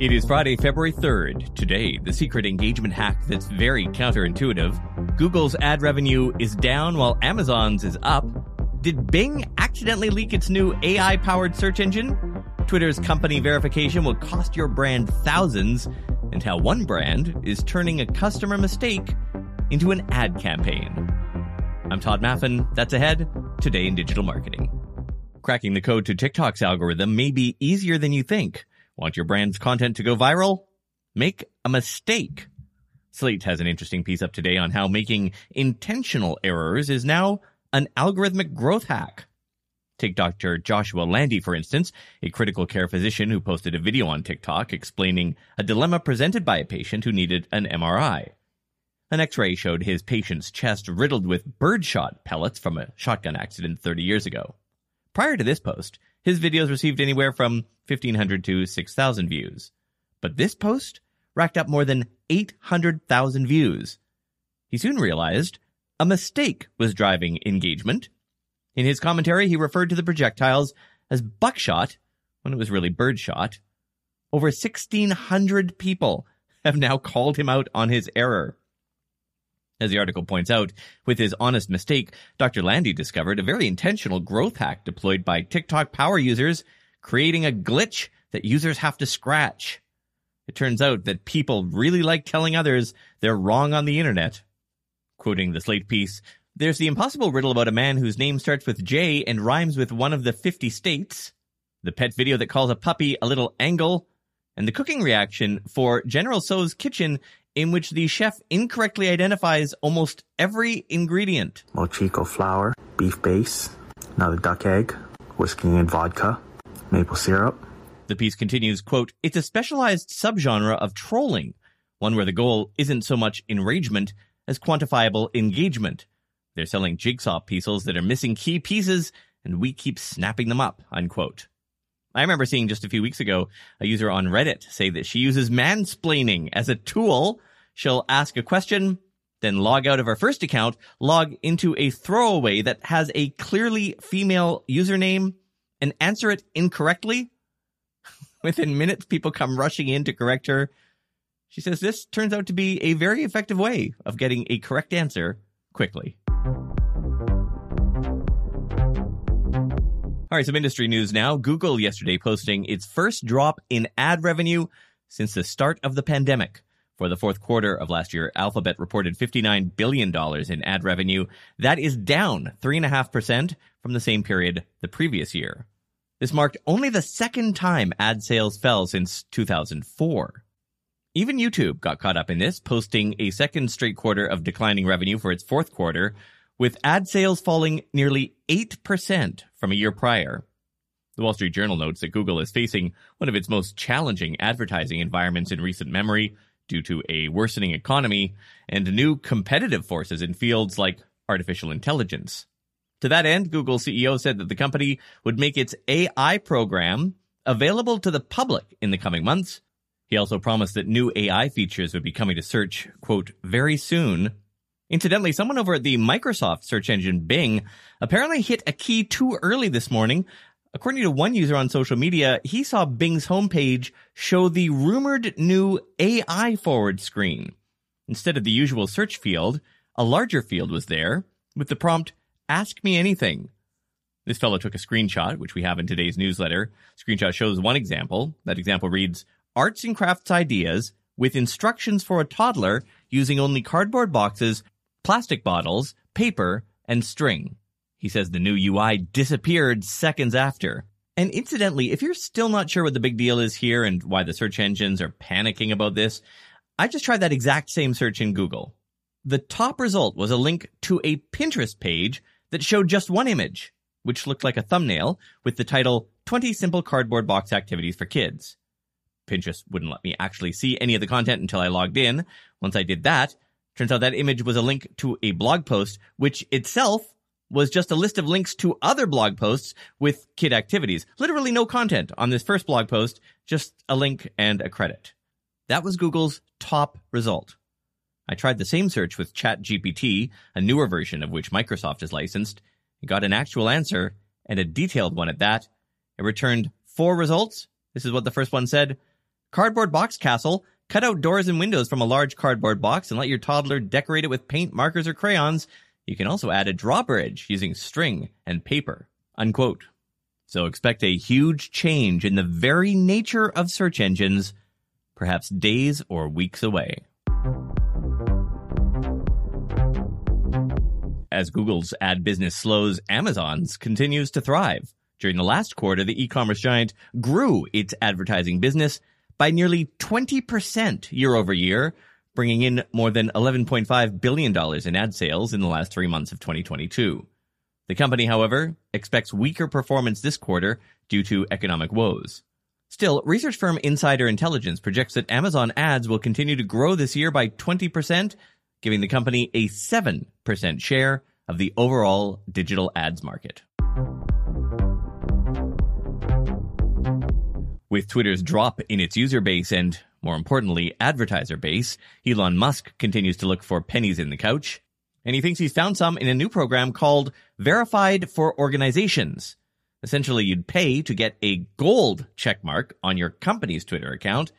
It is Friday, February 3rd. Today, the secret engagement hack that's very counterintuitive. Google's ad revenue is down while Amazon's is up. Did Bing accidentally leak its new AI powered search engine? Twitter's company verification will cost your brand thousands, and how one brand is turning a customer mistake into an ad campaign. I'm Todd Maffin. That's ahead today in digital marketing. Cracking the code to TikTok's algorithm may be easier than you think. Want your brand's content to go viral? Make a mistake. Slate has an interesting piece up today on how making intentional errors is now an algorithmic growth hack. Take Dr. Joshua Landy, for instance, a critical care physician who posted a video on TikTok explaining a dilemma presented by a patient who needed an MRI. An x-ray showed his patient's chest riddled with birdshot pellets from a shotgun accident 30 years ago. Prior to this post, his videos received anywhere from 1,500 to 6,000 views. But this post racked up more than 800,000 views. He soon realized a mistake was driving engagement. In his commentary, he referred to the projectiles as buckshot when it was really birdshot. Over 1,600 people have now called him out on his error. As the article points out, with his honest mistake, Dr. Landy discovered a very intentional growth hack deployed by TikTok power users, creating a glitch that users have to scratch. It turns out that people really like telling others they're wrong on the internet. Quoting the Slate piece, there's the impossible riddle about a man whose name starts with J and rhymes with one of the 50 states, the pet video that calls a puppy a little angle, and the cooking reaction for General Tso's kitchen in which the chef incorrectly identifies almost every ingredient. Mochiko flour, beef base, another duck egg, whiskey and vodka, maple syrup. The piece continues, quote, It's a specialized subgenre of trolling, one where the goal isn't so much enragement as quantifiable engagement. They're selling jigsaw pieces that are missing key pieces, and we keep snapping them up, unquote. I remember seeing just a few weeks ago a user on Reddit say that she uses mansplaining as a tool. She'll ask a question, then log out of her first account, log into a throwaway that has a clearly female username, and answer it incorrectly. Within minutes, people come rushing in to correct her. She says this turns out to be a very effective way of getting a correct answer quickly. All right, some industry news now. Google yesterday posting its first drop in ad revenue since the start of the pandemic. For the fourth quarter of last year, Alphabet reported $59 billion in ad revenue. That is down 3.5% from the same period the previous year. This marked only the second time ad sales fell since 2004. Even YouTube got caught up in this, posting a second straight quarter of declining revenue for its fourth quarter, with ad sales falling nearly 8% from a year prior. The Wall Street Journal notes that Google is facing one of its most challenging advertising environments in recent memory due to a worsening economy and new competitive forces in fields like artificial intelligence. To that end, Google CEO said that the company would make its AI program available to the public in the coming months. He also promised that new AI features would be coming to search, quote, very soon, Incidentally, someone over at the Microsoft search engine Bing apparently hit a key too early this morning. According to one user on social media, he saw Bing's homepage show the rumored new AI forward screen. Instead of the usual search field, a larger field was there with the prompt, Ask me anything. This fellow took a screenshot, which we have in today's newsletter. Screenshot shows one example. That example reads, Arts and crafts ideas with instructions for a toddler using only cardboard boxes plastic bottles, paper, and string. He says the new UI disappeared seconds after. And incidentally, if you're still not sure what the big deal is here and why the search engines are panicking about this, I just tried that exact same search in Google. The top result was a link to a Pinterest page that showed just one image, which looked like a thumbnail with the title 20 Simple Cardboard Box Activities for Kids. Pinterest wouldn't let me actually see any of the content until I logged in. Once I did that, Turns out that image was a link to a blog post, which itself was just a list of links to other blog posts with kid activities. Literally no content on this first blog post, just a link and a credit. That was Google's top result. I tried the same search with ChatGPT, a newer version of which Microsoft is licensed, and got an actual answer, and a detailed one at that. It returned four results. This is what the first one said. Cardboard Box Castle. Cut out doors and windows from a large cardboard box and let your toddler decorate it with paint, markers, or crayons. You can also add a drawbridge using string and paper. Unquote. So expect a huge change in the very nature of search engines, perhaps days or weeks away. As Google's ad business slows, Amazon's continues to thrive. During the last quarter, the e-commerce giant grew its advertising business by nearly 20% year over year, bringing in more than $11.5 billion in ad sales in the last three months of 2022. The company, however, expects weaker performance this quarter due to economic woes. Still, research firm Insider Intelligence projects that Amazon ads will continue to grow this year by 20%, giving the company a 7% share of the overall digital ads market. With Twitter's drop in its user base and, more importantly, advertiser base, Elon Musk continues to look for pennies in the couch. And he thinks he's found some in a new program called Verified for Organizations. Essentially, you'd pay to get a gold checkmark on your company's Twitter account,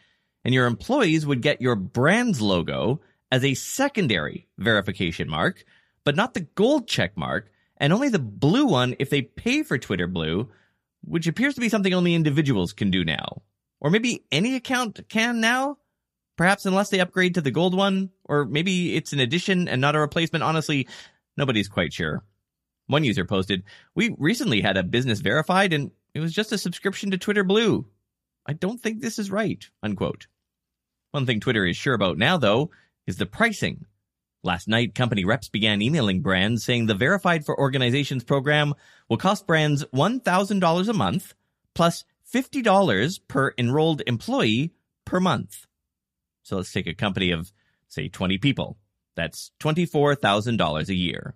and your employees would get your brand's logo as a secondary verification mark, but not the gold checkmark, and only the blue one if they pay for Twitter Blue, which appears to be something only individuals can do now. Or maybe any account can now? Perhaps unless they upgrade to the gold one, or maybe it's an addition and not a replacement. Honestly, nobody's quite sure. One user posted, We recently had a business verified and it was just a subscription to Twitter Blue. I don't think this is right. Unquote. One thing Twitter is sure about now, though, is the pricing. Last night, company reps began emailing brands saying the Verified for Organizations program will cost brands $1,000 a month plus $50 per enrolled employee per month. So let's take a company of, say, 20 people. That's $24,000 a year.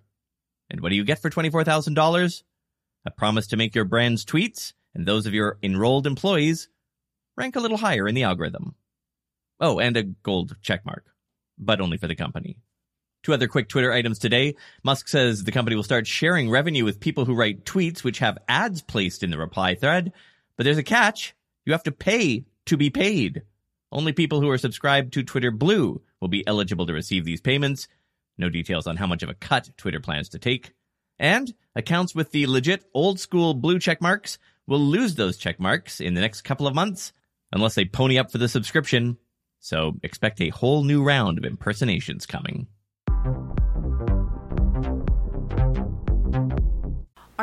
And what do you get for $24,000? A promise to make your brand's tweets and those of your enrolled employees rank a little higher in the algorithm. Oh, and a gold checkmark, but only for the company. Two other quick Twitter items today. Musk says the company will start sharing revenue with people who write tweets which have ads placed in the reply thread. But there's a catch. You have to pay to be paid. Only people who are subscribed to Twitter Blue will be eligible to receive these payments. No details on how much of a cut Twitter plans to take. And accounts with the legit old school blue check marks will lose those check marks in the next couple of months unless they pony up for the subscription. So expect a whole new round of impersonations coming.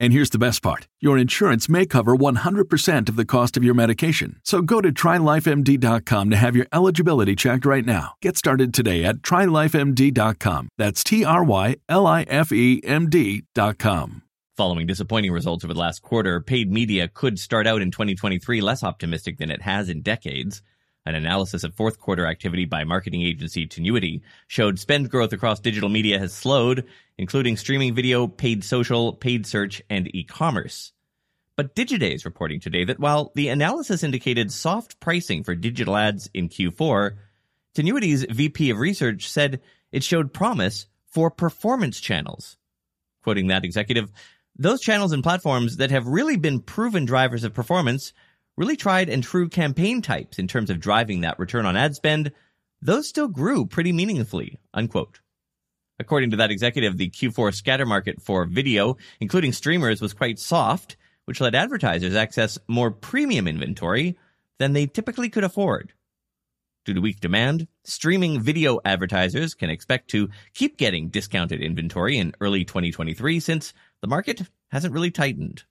And here's the best part your insurance may cover 100% of the cost of your medication. So go to trylifemd.com to have your eligibility checked right now. Get started today at trylifemd.com. That's T R Y L I F E M D.com. Following disappointing results over the last quarter, paid media could start out in 2023 less optimistic than it has in decades. An analysis of fourth quarter activity by marketing agency Tinuiti showed spend growth across digital media has slowed, including streaming video, paid social, paid search, and e-commerce. But Digiday is reporting today that while the analysis indicated soft pricing for digital ads in Q4, Tinuiti's VP of Research said it showed promise for performance channels. Quoting that executive, those channels and platforms that have really been proven drivers of performance really tried and true campaign types in terms of driving that return on ad spend, those still grew pretty meaningfully, unquote. According to that executive, the Q4 scatter market for video, including streamers, was quite soft, which let advertisers access more premium inventory than they typically could afford. Due to weak demand, streaming video advertisers can expect to keep getting discounted inventory in early 2023 since the market hasn't really tightened.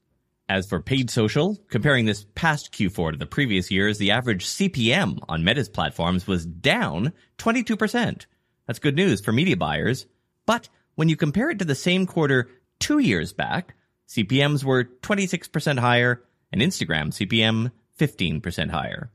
As for paid social, comparing this past Q4 to the previous years, the average CPM on Meta's platforms was down 22%. That's good news for media buyers. But when you compare it to the same quarter two years back, CPMs were 26% higher and Instagram CPM 15% higher.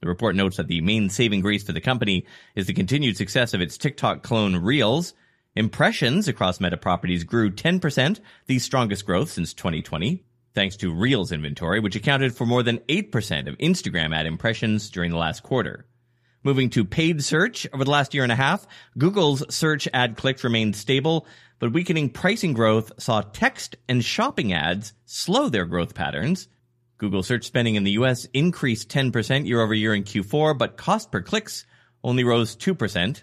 The report notes that the main saving grace for the company is the continued success of its TikTok clone Reels. Impressions across Meta properties grew 10%, the strongest growth since 2020 thanks to Reels inventory, which accounted for more than 8% of Instagram ad impressions during the last quarter. Moving to paid search over the last year and a half, Google's search ad clicks remained stable, but weakening pricing growth saw text and shopping ads slow their growth patterns. Google search spending in the US increased 10% year over year in Q4, but cost per clicks only rose 2%.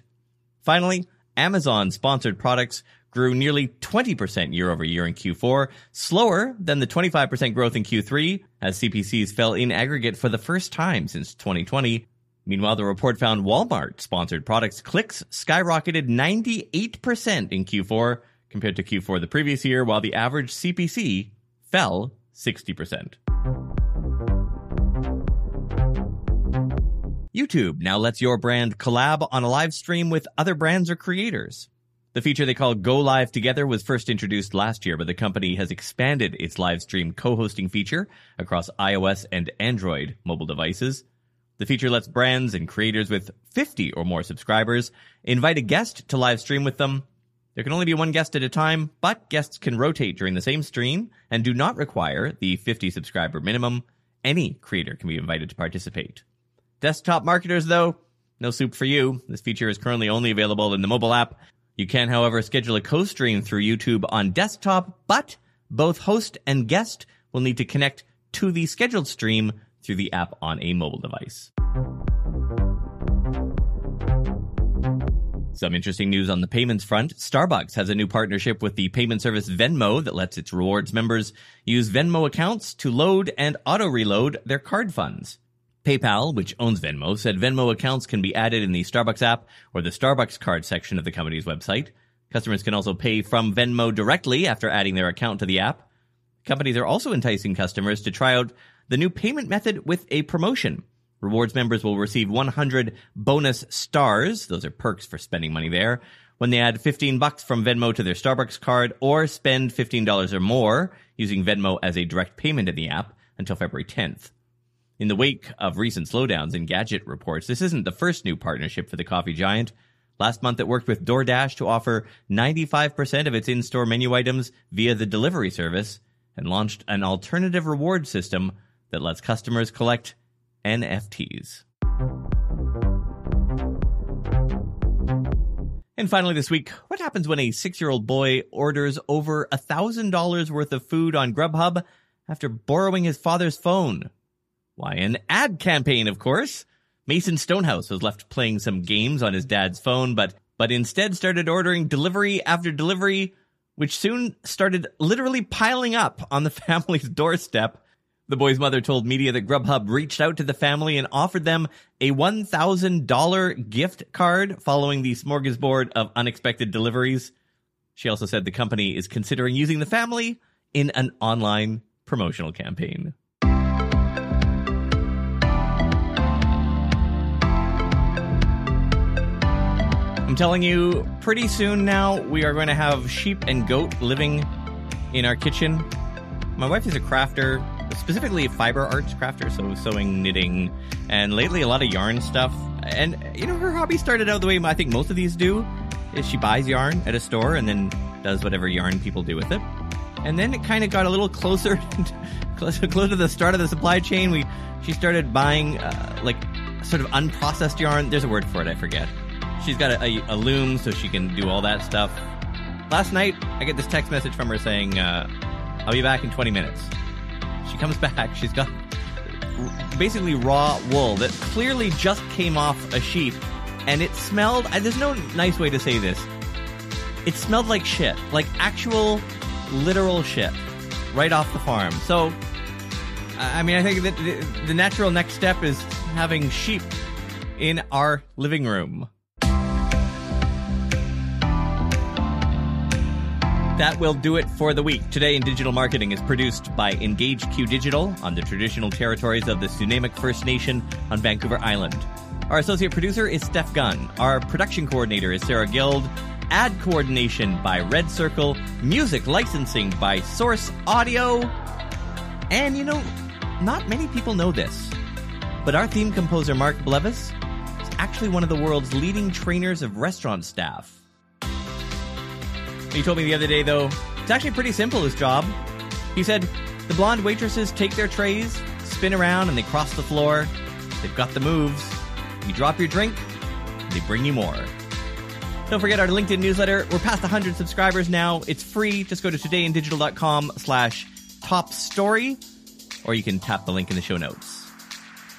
Finally, Amazon sponsored products grew nearly 20% year over year in Q4, slower than the 25% growth in Q3, as CPCs fell in aggregate for the first time since 2020. Meanwhile, the report found Walmart sponsored products clicks skyrocketed 98% in Q4 compared to Q4 the previous year, while the average CPC fell 60%. YouTube now lets your brand collab on a live stream with other brands or creators. The feature they call Go Live Together was first introduced last year, but the company has expanded its live stream co-hosting feature across iOS and Android mobile devices. The feature lets brands and creators with 50 or more subscribers invite a guest to live stream with them. There can only be one guest at a time, but guests can rotate during the same stream and do not require the 50 subscriber minimum. Any creator can be invited to participate. Desktop marketers, though, no soup for you. This feature is currently only available in the mobile app you can, however, schedule a co-stream through YouTube on desktop, but both host and guest will need to connect to the scheduled stream through the app on a mobile device. Some interesting news on the payments front. Starbucks has a new partnership with the payment service Venmo that lets its rewards members use Venmo accounts to load and auto reload their card funds. PayPal, which owns Venmo, said Venmo accounts can be added in the Starbucks app or the Starbucks card section of the company's website. Customers can also pay from Venmo directly after adding their account to the app. Companies are also enticing customers to try out the new payment method with a promotion. Rewards members will receive 100 bonus stars. Those are perks for spending money there. When they add 15 bucks from Venmo to their Starbucks card or spend $15 or more using Venmo as a direct payment in the app until February 10th. In the wake of recent slowdowns in gadget reports, this isn't the first new partnership for the coffee giant. Last month, it worked with DoorDash to offer 95% of its in store menu items via the delivery service and launched an alternative reward system that lets customers collect NFTs. And finally, this week, what happens when a six year old boy orders over $1,000 worth of food on Grubhub after borrowing his father's phone? Why, an ad campaign, of course. Mason Stonehouse was left playing some games on his dad's phone, but, but instead started ordering delivery after delivery, which soon started literally piling up on the family's doorstep. The boy's mother told media that Grubhub reached out to the family and offered them a $1,000 gift card following the smorgasbord of unexpected deliveries. She also said the company is considering using the family in an online promotional campaign. I'm telling you, pretty soon now, we are going to have sheep and goat living in our kitchen. My wife is a crafter, specifically fiber arts crafter, so sewing, knitting, and lately a lot of yarn stuff. And you know, her hobby started out the way I think most of these do: is she buys yarn at a store and then does whatever yarn people do with it. And then it kind of got a little closer, closer, closer to the start of the supply chain. We she started buying uh, like sort of unprocessed yarn. There's a word for it, I forget. She's got a, a, a loom, so she can do all that stuff. Last night, I get this text message from her saying, uh, "I'll be back in 20 minutes." She comes back. She's got basically raw wool that clearly just came off a sheep, and it smelled. There's no nice way to say this. It smelled like shit, like actual, literal shit, right off the farm. So, I mean, I think that the natural next step is having sheep in our living room. That will do it for the week. Today in Digital Marketing is produced by EngageQ Digital on the traditional territories of the Snuneymuxw First Nation on Vancouver Island. Our associate producer is Steph Gunn. Our production coordinator is Sarah Guild. Ad coordination by Red Circle. Music licensing by Source Audio. And you know, not many people know this, but our theme composer Mark Blevis is actually one of the world's leading trainers of restaurant staff. He told me the other day, though, it's actually pretty simple, his job. He said, the blonde waitresses take their trays, spin around, and they cross the floor. They've got the moves. You drop your drink, they bring you more. Don't forget our LinkedIn newsletter. We're past 100 subscribers now. It's free. Just go to todayindigital.com slash top story, or you can tap the link in the show notes.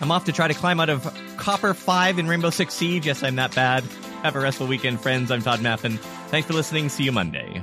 I'm off to try to climb out of Copper 5 in Rainbow Six Siege. Yes, I'm that bad. Have a restful weekend, friends. I'm Todd Maffin. Thanks for listening. See you Monday.